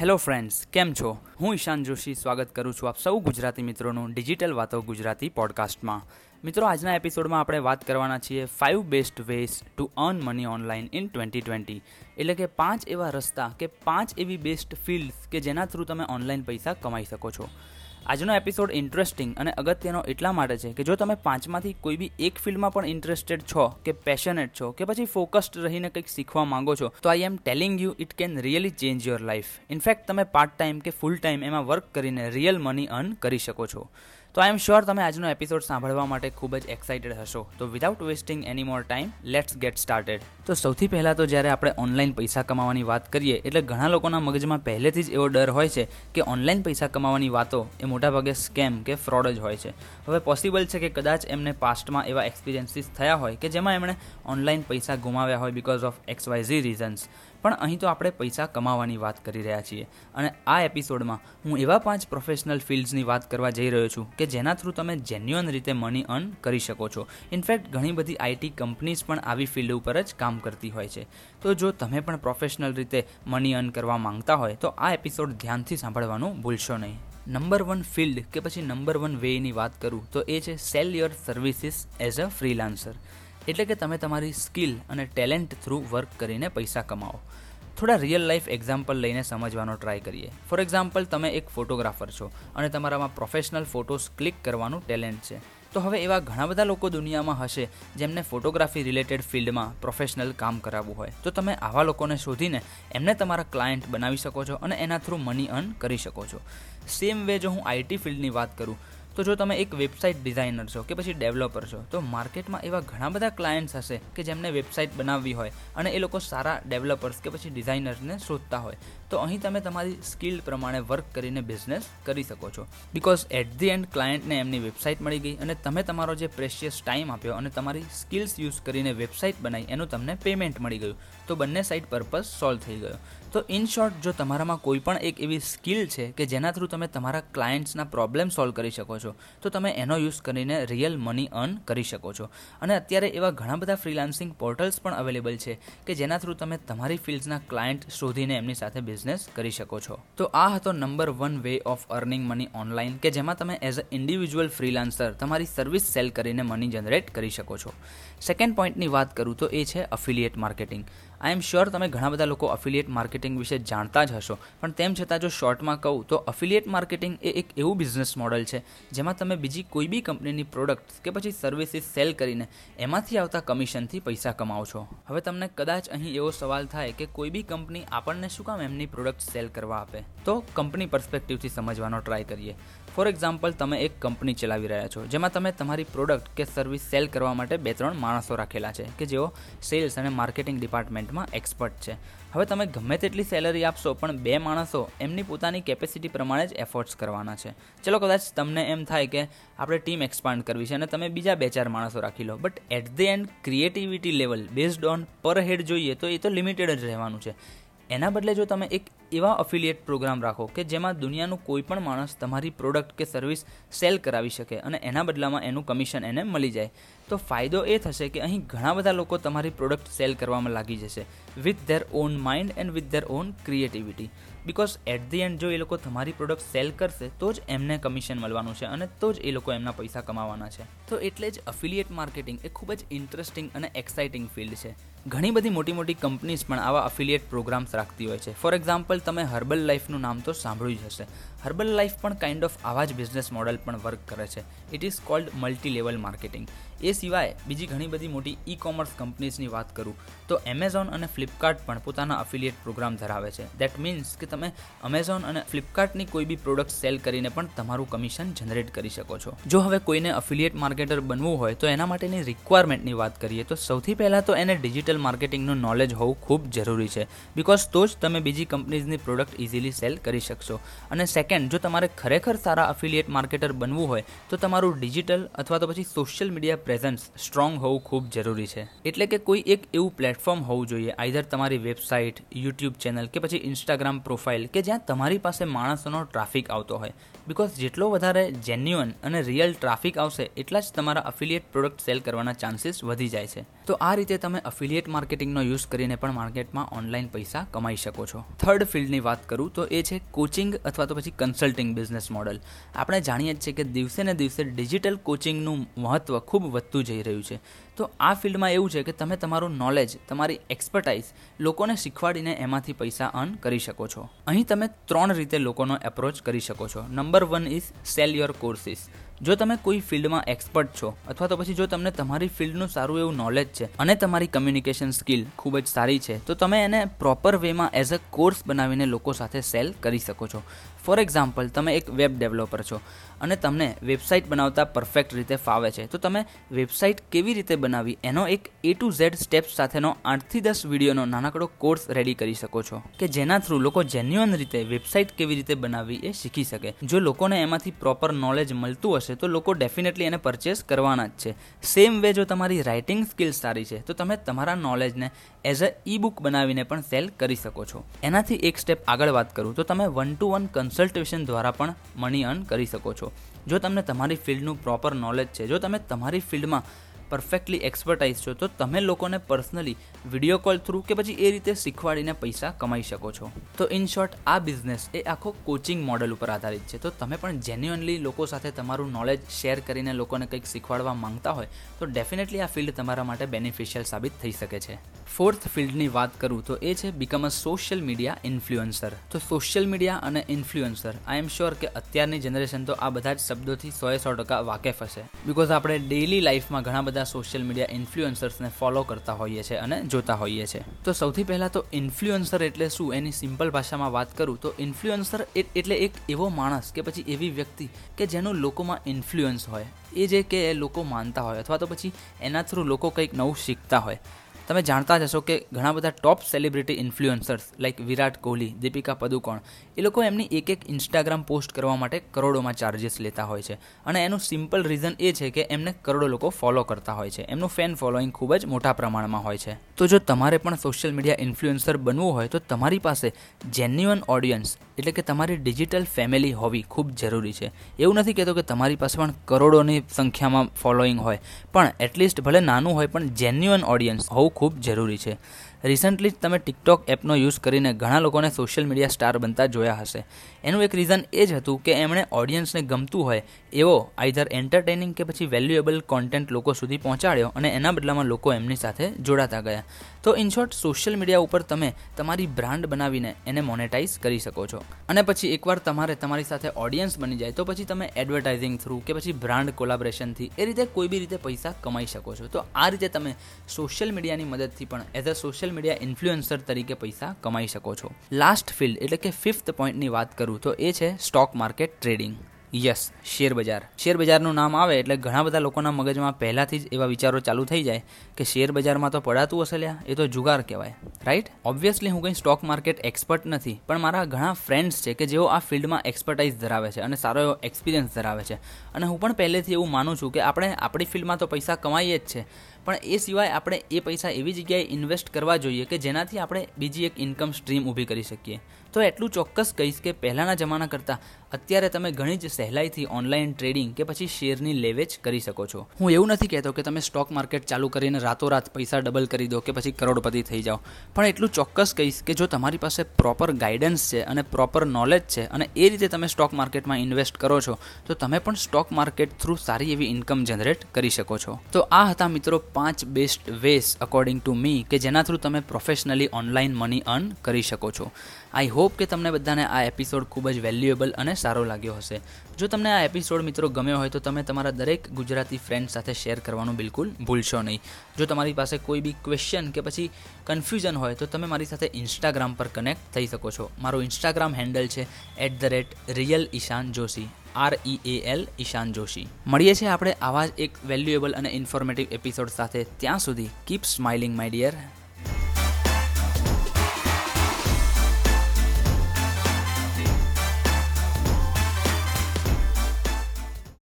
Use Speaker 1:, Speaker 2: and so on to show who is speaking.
Speaker 1: Hello friends કેમ છો? હું ઈશાન જોશી, સ્વાગત કરું છું આપ સૌ ગુજરાતી મિત્રોનું ડિજિટલ વાતો ગુજરાતી પોડકાસ્ટમાં મિત્રો, આજના એપિસોડમાં આપણે વાત કરવાના છીએ five best ways to earn money online in twenty twenty એટલે કે પાંચ એવા રસ્તા કે પાંચ એવી બેસ્ટ ફિલ્ડ્સ કે જેના થ્રુ તમે ઓનલાઈન પૈસા કમાઈ શકો છો. આજનો એપિસોડ ઇન્ટરેસ્ટિંગ અને અગત્યનો એટલા માટે છે કે જો તમે પાંચમાંથી કોઈ બી એક ફિલ્ડમાં પણ ઇન્ટરેસ્ટેડ છો કે પેશનેટ છો કે પછી ફોકસ્ડ રહીને કંઈક શીખવા માંગો છો, તો I am telling you it can really change your life in fact તમે પાર્ટ ટાઈમ કે ફૂલ ટાઈમ એમાં વર્ક કરીને રિયલ મની અર્ન કરી શકો છો. તો આઈ એમ શ્યોર તમે આજનો એપિસોડ સાંભળવા માટે ખૂબ જ એક્સાઇટેડ હશો. તો without wasting any more time let's get started તો સૌથી પહેલાં તો જ્યારે આપણે ઓનલાઈન પૈસા કમાવાની વાત કરીએ, એટલે ઘણા લોકોના મગજમાં પહેલેથી જ એવો ડર હોય છે કે ઓનલાઈન પૈસા કમાવાની વાતો એ મોટાભાગે સ્કેમ કે ફ્રોડ જ હોય છે. હવે પોસિબલ છે કે કદાચ એમને પાસ્ટમાં એવા એક્સપિરિયન્સીસ થયા હોય કે જેમાં એમણે ઓનલાઈન પૈસા ગુમાવ્યા હોય because of X Y Z reasons પણ અહીં તો આપણે પૈસા કમાવાની વાત કરી રહ્યા છીએ. અને આ એપિસોડમાં હું એવા પાંચ પ્રોફેશનલ ફિલ્ડ્સની વાત કરવા જઈ રહ્યો છું કે જેના થ્રુ તમે જેન્યુઅન રીતે મની અર્ન કરી શકો છો. ઇનફેક્ટ ઘણી બધી આઈટી કંપનીઝ પણ આવી ફિલ્ડ ઉપર જ કામ કરતી હોય છે. તો જો તમે પણ પ્રોફેશનલ રીતે મની અર્ન કરવા માંગતા હોય, તો આ એપિસોડ ધ્યાનથી સાંભળવાનું ભૂલશો નહીં. નંબર વન ફિલ્ડ કે પછી નંબર વન વેની વાત કરું, તો એ છે sell your services as a freelancer એટલે કે તમે તમારી સ્કિલ અને ટેલેન્ટ થ્રુ વર્ક કરીને પૈસા કમાઓ થોડા રિયલ લાઈફ એક્ઝામ્પલ લઈને સમજવાનો ટ્રાય કરીએ. ફોર એક્ઝામ્પલ, તમે એક ફોટોગ્રાફર છો અને તમારામાં પ્રોફેશનલ ફોટોસ ક્લિક કરવાનું ટેલેન્ટ છે. તો હવે એવા ઘણા બધા લોકો દુનિયામાં હશે જેમને ફોટોગ્રાફી રિલેટેડ ફિલ્ડમાં પ્રોફેશનલ કામ કરાવવું હોય. તો તમે આવા લોકોને શોધીને એમને તમારા ક્લાયન્ટ બનાવી શકો છો અને એના થ્રુ મની અર્ન કરી શકો છો. સેમ વે જો હું આઈટી ફિલ્ડની વાત કરું તો જો તમે એક વેબસાઇટ ડિઝાઇનર છો કે પછી ડેવલપર છો, તો માર્કેટમાં એવા ઘણા બધા ક્લાયન્ટ્સ હશે કે જેમને વેબસાઇટ બનાવવી હોય અને એ લોકો સારા ડેવલપર્સ કે પછી ડિઝાઇનર્સને શોધતા હોય. તો અહીં તમે તમારી સ્કિલ પ્રમાણે વર્ક કરીને બિઝનેસ કરી શકો છો. બિકોઝ એટ ધી એન્ડ ક્લાયન્ટને એમની વેબસાઇટ મળી ગઈ અને તમે તમારો જે પ્રેશિયસ ટાઈમ આપ્યો અને તમારી સ્કિલ્સ યુઝ કરીને વેબસાઇટ બનાવી એનું તમને પેમેન્ટ મળી ગયું. તો બંને સાઇડ પર્પઝ સોલ્વ થઈ ગયો. તો ઇન શોર્ટ જો તમારામાં કોઈ પણ એક એવી સ્કિલ છે કે જેના થ્રુ તમે તમારા ક્લાયન્ટ્સના પ્રોબ્લેમ સોલ્વ કરી શકો છો, તો તમે એનો યુઝ કરીને રિયલ મની અર્ન કરી શકો છો. અને અત્યારે એવા ઘણા બધા ફ્રીલાન્સિંગ પોર્ટલ્સ પણ અવેલેબલ છે કે જેના થ્રુ તમે તમારી ફિલ્ડ્સના ક્લાયન્ટ શોધીને એમની સાથે બિઝનેસ કરી શકો છો. તો આ હતો number one way of earning money online કે જેમાં તમે એઝ અ ઇન્ડિવિજ્યુઅલ ફ્રીલાન્સર તમારી સર્વિસ સેલ કરીને મની જનરેટ કરી શકો છો. સેકન્ડ પોઈન્ટની વાત કરું તો એ છે affiliate marketing I am sure તમે ઘણા બધા લોકો અફિલિયેટ માર્કેટિંગ વિશે જાણતા જ હશો. પણ તેમ છતાં જો શોર્ટમાં કહું તો અફિલિયેટ માર્કેટિંગ એ એક એવું બિઝનેસ મોડલ છે, જેમાં તમે બીજી કોઈ બી કંપનીની પ્રોડક્ટ કે પછી સર્વિસીસ સેલ કરીને એમાંથી આવતા કમિશનથી પૈસા કમાવો છો. હવે તમને કદાચ અહીં એવો સવાલ થાય કે કોઈ બી કંપની આપણને શું કામ એમની પ્રોડક્ટ સેલ કરવા આપે? તો કંપની પર્સપેક્ટિવથી સમજવાનો ટ્રાય કરીએ. ફોર એક્ઝામ્પલ, તમે એક કંપની ચલાવી રહ્યા છો, જેમાં તમે તમારી પ્રોડક્ટ કે સર્વિસ સેલ કરવા માટે બે ત્રણ માણસો રાખેલા છે, કે જેઓ સેલ્સ અને માર્કેટિંગ ડિપાર્ટમેન્ટમાં એક્સપર્ટ છે. હવે તમે ગમે તેટલી સેલરી આપશો, પણ બે માણસો એમની પોતાની કેપેસિટી પ્રમાણે જ એફર્ટ્સ કરવાના છે. ચલો કદાચ તમને એમ થાય કે આપણે ટીમ એક્સપાન્ડ કરવી છે અને તમે બીજા બે ચાર માણસો રાખી લો, but at the end creativity level based on per head જોઈએ તો એ તો લિમિટેડ જ રહેવાનું છે. એના બદલે જો તમે એક એવા અફિલિયેટ પ્રોગ્રામ રાખો કે જેમાં દુનિયાનું કોઈ પણ માણસ તમારી પ્રોડક્ટ કે સર્વિસ સેલ કરાવી શકે અને એના બદલામાં એનું કમિશન એને મળી જાય. તો ફાયદો એ થશે કે અહીં ઘણા બધા લોકો તમારી પ્રોડક્ટ સેલ કરવામાં લાગી જશે with their own mind and with their own creativity because at the end જો એ લોકો તમારી પ્રોડક્ટ સેલ કરશે, તો જ એમને કમિશન મળવાનું છે અને તો જ એ લોકો એમના પૈસા કમાવાના છે. તો એટલે જ અફિલિયેટ માર્કેટિંગ એ ખૂબ જ ઇન્ટરેસ્ટિંગ અને એક્સાઇટિંગ ફિલ્ડ છે. ઘણી બધી મોટી મોટી કંપનીઝ પણ આવા અફિલિયેટ પ્રોગ્રામ્સ રાખતી હોય છે. ફોર એક્ઝામ્પલ તમે હર્બલ લાઈફનું નામ તો સાંભળ્યું જ હશે. હર્બલ લાઈફ પણ કાઇન્ડ ઓફ આવા જ બિઝનેસ મોડલ પણ વર્ક કરે છે. It is called multi level marketing એ સિવાય બીજી ઘણી બધી મોટી ઈ કોમર્સ કંપનીઝની વાત કરું, તો એમેઝોન અને ફ્લિપકાર્ટ પણ પોતાના અફિલિયેટ પ્રોગ્રામ ધરાવે છે. દેટ મીન્સ કે તમે અમેઝોન અને ફ્લિપકાર્ટની કોઈ બી પ્રોડક્ટ સેલ કરીને પણ તમારું કમિશન જનરેટ કરી શકો છો. જો હવે કોઈને અફિલિયેટ માર્કેટર બનવું હોય, તો એના માટેની રિક્વાયરમેન્ટની વાત કરીએ, તો સૌથી પહેલાં તો એને ડિજિટલ માર્કેટિંગનું નોલેજ હોવું ખૂબ જરૂરી છે. બિકોઝ તો જ તમે બીજી કંપનીઝની પ્રોડક્ટ ઇઝીલી સેલ કરી શકશો. અને સેકન્ડ સેકન્ડ જો તમારે ખરેખર સારા અફિલિયેટ માર્કેટર બનવું હોય, તો તમારું ડિજિટલ અથવા તો પછી સોશિયલ મીડિયા પ્રેઝન્સ સ્ટ્રોંગ હોવું ખૂબ જરૂરી છે. એટલે કે કોઈ એક એવું પ્લેટફોર્મ હોવું જોઈએ આઈધર તમારી વેબસાઇટ યુટ્યુબ ચેનલ કે પછી ઇન્સ્ટાગ્રામ પ્રોફાઇલ કે જ્યાં તમારી પાસે માણસોનો ટ્રાફિક આવતો હોય. બિકોઝ જેટલો વધારે જેન્યુઅન અને રિયલ ટ્રાફિક આવશે, એટલા જ તમારા અફિલિયેટ પ્રોડક્ટ સેલ કરવાના ચાન્સીસ વધી જાય છે. તો આ રીતે તમે અફિલિયેટ માર્કેટિંગનો યુઝ કરીને પણ માર્કેટમાં ઓનલાઈન પૈસા કમાઈ શકો છો. થર્ડ ફિલ્ડની વાત કરું તો એ છે કોચિંગ અથવા તો પછી કન્સલ્ટિંગ બિઝનેસ મોડલ આપણે જાણીએ જ છીએ કે દિવસે ને દિવસે ડિજિટલ કોચિંગનું મહત્ત્વ ખૂબ વધતું જઈ રહ્યું છે. તો આ ફિલ્ડમાં એવું છે કે તમે તમારું નોલેજ તમારી એક્સપર્ટાઇઝ લોકોને શીખવાડીને એમાંથી પૈસા અર્ન કરી શકો છો. અહીં તમે ત્રણ રીતે લોકોનો એપ્રોચ કરી શકો છો. Number one is sell your courses જો તમે કોઈ ફિલ્ડમાં એક્સપર્ટ છો, અથવા તો પછી જો તમને તમારી ફિલ્ડનું સારું એવું નોલેજ છે અને તમારી કમ્યુનિકેશન સ્કિલ ખૂબ જ સારી છે, તો તમે એને પ્રોપર વેમાં એઝ અ કોર્સ બનાવીને લોકો સાથે સેલ કરી શકો છો. ફોર એક્ઝામ્પલ તમે એક વેબ ડેવલપર છો. અને તમને વેબસાઇટ બનાવતા પરફેક્ટ રીતે ફાવે છે. તો તમે વેબસાઇટ કેવી રીતે બનાવી? એનો એક એ ટુ ઝેડ સ્ટેપ્સ સાથેનો આઠથી દસ વિડીયોનો નાનકડો કોર્સ રેડી કરી શકો છો. કે જેના થ્રુ લોકો જેન્યુઅન રીતે વેબસાઇટ કેવી રીતે બનાવવી એ શીખી શકે. જો લોકોને એમાંથી પ્રોપર નોલેજ મળતું હશે, તો લોકો ડેફિનેટલી એને પરચેસ કરવાના જ છે. સેમ વે જો તમારી રાઇટિંગ સ્કિલ સારી છે, તો તમે તમારા નોલેજને એઝ અ ઈ બુક બનાવીને પણ સેલ કરી શકો છો. એનાથી એક સ્ટેપ આગળ વાત કરું, તો તમે વન ટુ વન કન્સલ્ટેશન દ્વારા પણ મની અર્ન કરી શકો છો. જો તમને તમારી ફિલ્ડનું પ્રોપર નોલેજ છે જો તમે તમારી ફિલ્ડમાં પરફેક્ટલી એક્સપર્ટાઇઝ છો, તો તમે લોકોને પર્સનલી વીડિયો કોલ થ્રુ કે પછી એ રીતે શીખવાડીને પૈસા કમાઈ શકો છો. તો ઇન શોર્ટ આ બિઝનેસ એ આખો કોચિંગ મોડલ ઉપર આધારિત છે. તો તમે પણ જેન્યુઅનલી લોકો સાથે તમારું નોલેજ શેર કરીને લોકોને કંઈક શીખવાડવા માંગતા હોય, તો ડેફિનેટલી આ ફિલ્ડ તમારા માટે બેનિફિશિયલ સાબિત થઈ શકે છે. ફોર્થ ફિલ્ડની વાત કરું તો એ છે become a social media influencer તો સોશિયલ મીડિયા અને ઇન્ફ્લુઅન્સર આઈ એમ શ્યોર કે અત્યારની જનરેશન તો આ બધા જ શબ્દોથી સોએ સો ટકા વાકેફ હશે. બિકોઝ આપણે ડેઇલી લાઈફમાં ઘણા બધા સોશિયલ મીડિયા ઇન્ફ્લુએન્સર્સને ફોલો કરતા હોઈએ છીએ અને જોતા હોઈએ છીએ તો સૌથી પહેલાં તો ઇન્ફ્લુએન્સર એટલે શું? એની સિમ્પલ ભાષામાં વાત કરું તો ઇન્ફ્લુએન્સર એટલે એક એવો માણસ કે પછી એવી વ્યક્તિ કે જેનું લોકોમાં ઇન્ફ્લુઅન્સ હોય. એ જે કે લોકો માનતા હોય અથવા તો પછી એના થ્રુ લોકો કંઈક નવું શીખતા હોય. તમે જાણતા જ હશો કે ઘણા બધા top celebrity influencers like Virat Kohli, Deepika Padukone, એ લોકો એમની એક એક ઇન્સ્ટાગ્રામ પોસ્ટ કરવા માટે કરોડોમાં ચાર્જિસ લેતા હોય છે. અને એનું સિમ્પલ રીઝન એ છે કે એમને કરોડો લોકો ફોલો કરતા હોય છે. એમનું ફેન ફોલોઈંગ ખૂબ જ મોટા પ્રમાણમાં હોય છે. તો જો તમારે પણ સોશિયલ મીડિયા ઇન્ફ્લુઅન્સર બનવું હોય, તો તમારી પાસે જેન્યુઅન ઓડિયન્સ એટલે કે તમારી ડિજિટલ ફેમિલી હોવી ખૂબ જરૂરી છે. એવું નથી કહેતો કે તમારી પાસે પણ કરોડોની સંખ્યામાં ફોલોઈંગ હોય. પણ એટલીસ્ટ ભલે નાનું હોય, પણ જેન્યુઅન ઓડિયન્સ હોવું ખૂબ જરૂરી છે. રિસન્ટલી જ તમે ટિકટોક એપનો યુઝ કરીને ઘણા લોકોને સોશિયલ મીડિયા સ્ટાર બનતા જોયા હશે. એનું એક રીઝન એ જ હતું કે એમણે ઓડિયન્સને ગમતું હોય એવો આઈધર એન્ટરટેનિંગ કે પછી વેલ્યુએબલ કોન્ટેન્ટ લોકો સુધી પહોંચાડ્યો અને એના બદલામાં લોકો એમની સાથે જોડાતા ગયા. તો ઇન શોર્ટ સોશિયલ મીડિયા ઉપર તમે તમારી બ્રાન્ડ બનાવીને એને મોનેટાઈઝ કરી શકો છો. અને પછી એકવાર તમારે તમારી સાથે ઓડિયન્સ બની જાય તો પછી તમે એડવર્ટાઇઝિંગ થ્રુ કે પછી બ્રાન્ડ કોલાબરેશનથી એ રીતે કોઈ બી રીતે પૈસા કમાઈ શકો છો. તો આ રીતે તમે સોશિયલ મીડિયાની મદદથી પણ as a social social media influencer તરીકે પૈસા કમાઈ શકો છો. લાસ્ટ ફિલ્ડ એટલે કે ફિફ્થ પોઈન્ટની વાત કરું તો એ છે stock market trading yes share બજાર. શેર બજારનું નામ આવે એટલે ઘણા બધા લોકોના મગજમાં પહેલાંથી જ એવા વિચારો ચાલુ થઈ જાય કે શેર બજારમાં તો પડાતું હશે લ્યા, એ તો જુગાર કહેવાય. રાઈટ ઓબ્વિયસલી હું કંઈ સ્ટોક માર્કેટ એક્સપર્ટ નથી, પણ મારા ઘણા ફ્રેન્ડ્સ છે કે જેઓ આ ફિલ્ડમાં એક્સપર્ટાઇઝ ધરાવે છે અને સારો એવો એક્સપિરિયન્સ ધરાવે છે. અને હું પણ પહેલેથી એવું માનું છું કે આપણે આપણી ફિલ્ડમાં તો પૈસા કમાઈએ જ છે પણ એ સિવાય આપણે એ પૈસા એવી જગ્યાએ ઇન્વેસ્ટ કરવા જોઈએ કે જેનાથી આપણે બીજી એક ઇન્કમ સ્ટ્રીમ ઊભી કરી શકીએ. તો એટલું ચોક્કસ કહીશ કે પહેલાંના જમાના કરતાં અત્યારે તમે ઘણી જ સહેલાઈથી ઓનલાઈન ટ્રેડિંગ કે પછી શેરની લેવેચ કરી શકો છો. હું એવું નથી કહેતો કે તમે સ્ટોક માર્કેટ ચાલુ કરીને રાતોરાત પૈસા ડબલ કરી દો કે પછી કરોડપતિ થઈ જાઓ. પણ એટલું ચોક્કસ કહીશ કે જો તમારી પાસે પ્રોપર ગાઈડન્સ છે અને પ્રોપર નોલેજ છે અને એ રીતે તમે સ્ટોક માર્કેટમાં ઇન્વેસ્ટ કરો છો, તો તમે પણ સ્ટોક માર્કેટ થ્રુ સારી એવી ઇન્કમ જનરેટ કરી શકો છો. તો આ હતા મિત્રો પાંચ best ways according to me કે જેના થ્રુ તમે પ્રોફેશનલી ઓનલાઈન મની અર્ન કરી શકો છો. આઈ હોપ કે તમને બધાને આ એપિસોડ ખૂબ જ વેલ્યુએબલ અને સારો લાગ્યો હશે. જો તમને આ એપિસોડ મિત્રો ગમ્યો હોય તો તમે તમારા દરેક ગુજરાતી ફ્રેન્ડ સાથે શેર કરવાનું બિલકુલ ભૂલશો નહીં. જો તમારી પાસે કોઈ બી ક્વેશ્ચન કે પછી કન્ફ્યુઝન હોય તો તમે મારી સાથે ઇન્સ્ટાગ્રામ પર કનેક્ટ થઈ શકો છો. મારું ઇન્સ્ટાગ્રામ હેન્ડલ છે at the rate real Ishan Joshi R E A L Ishan Joshi. મળીએ છીએ આપણે આવા જ એક વેલ્યુએબલ અને ઇન્ફોર્મેટિવ એપિસોડ સાથે. ત્યાં સુધી કીપ સ્માઇલિંગ માય ડિયર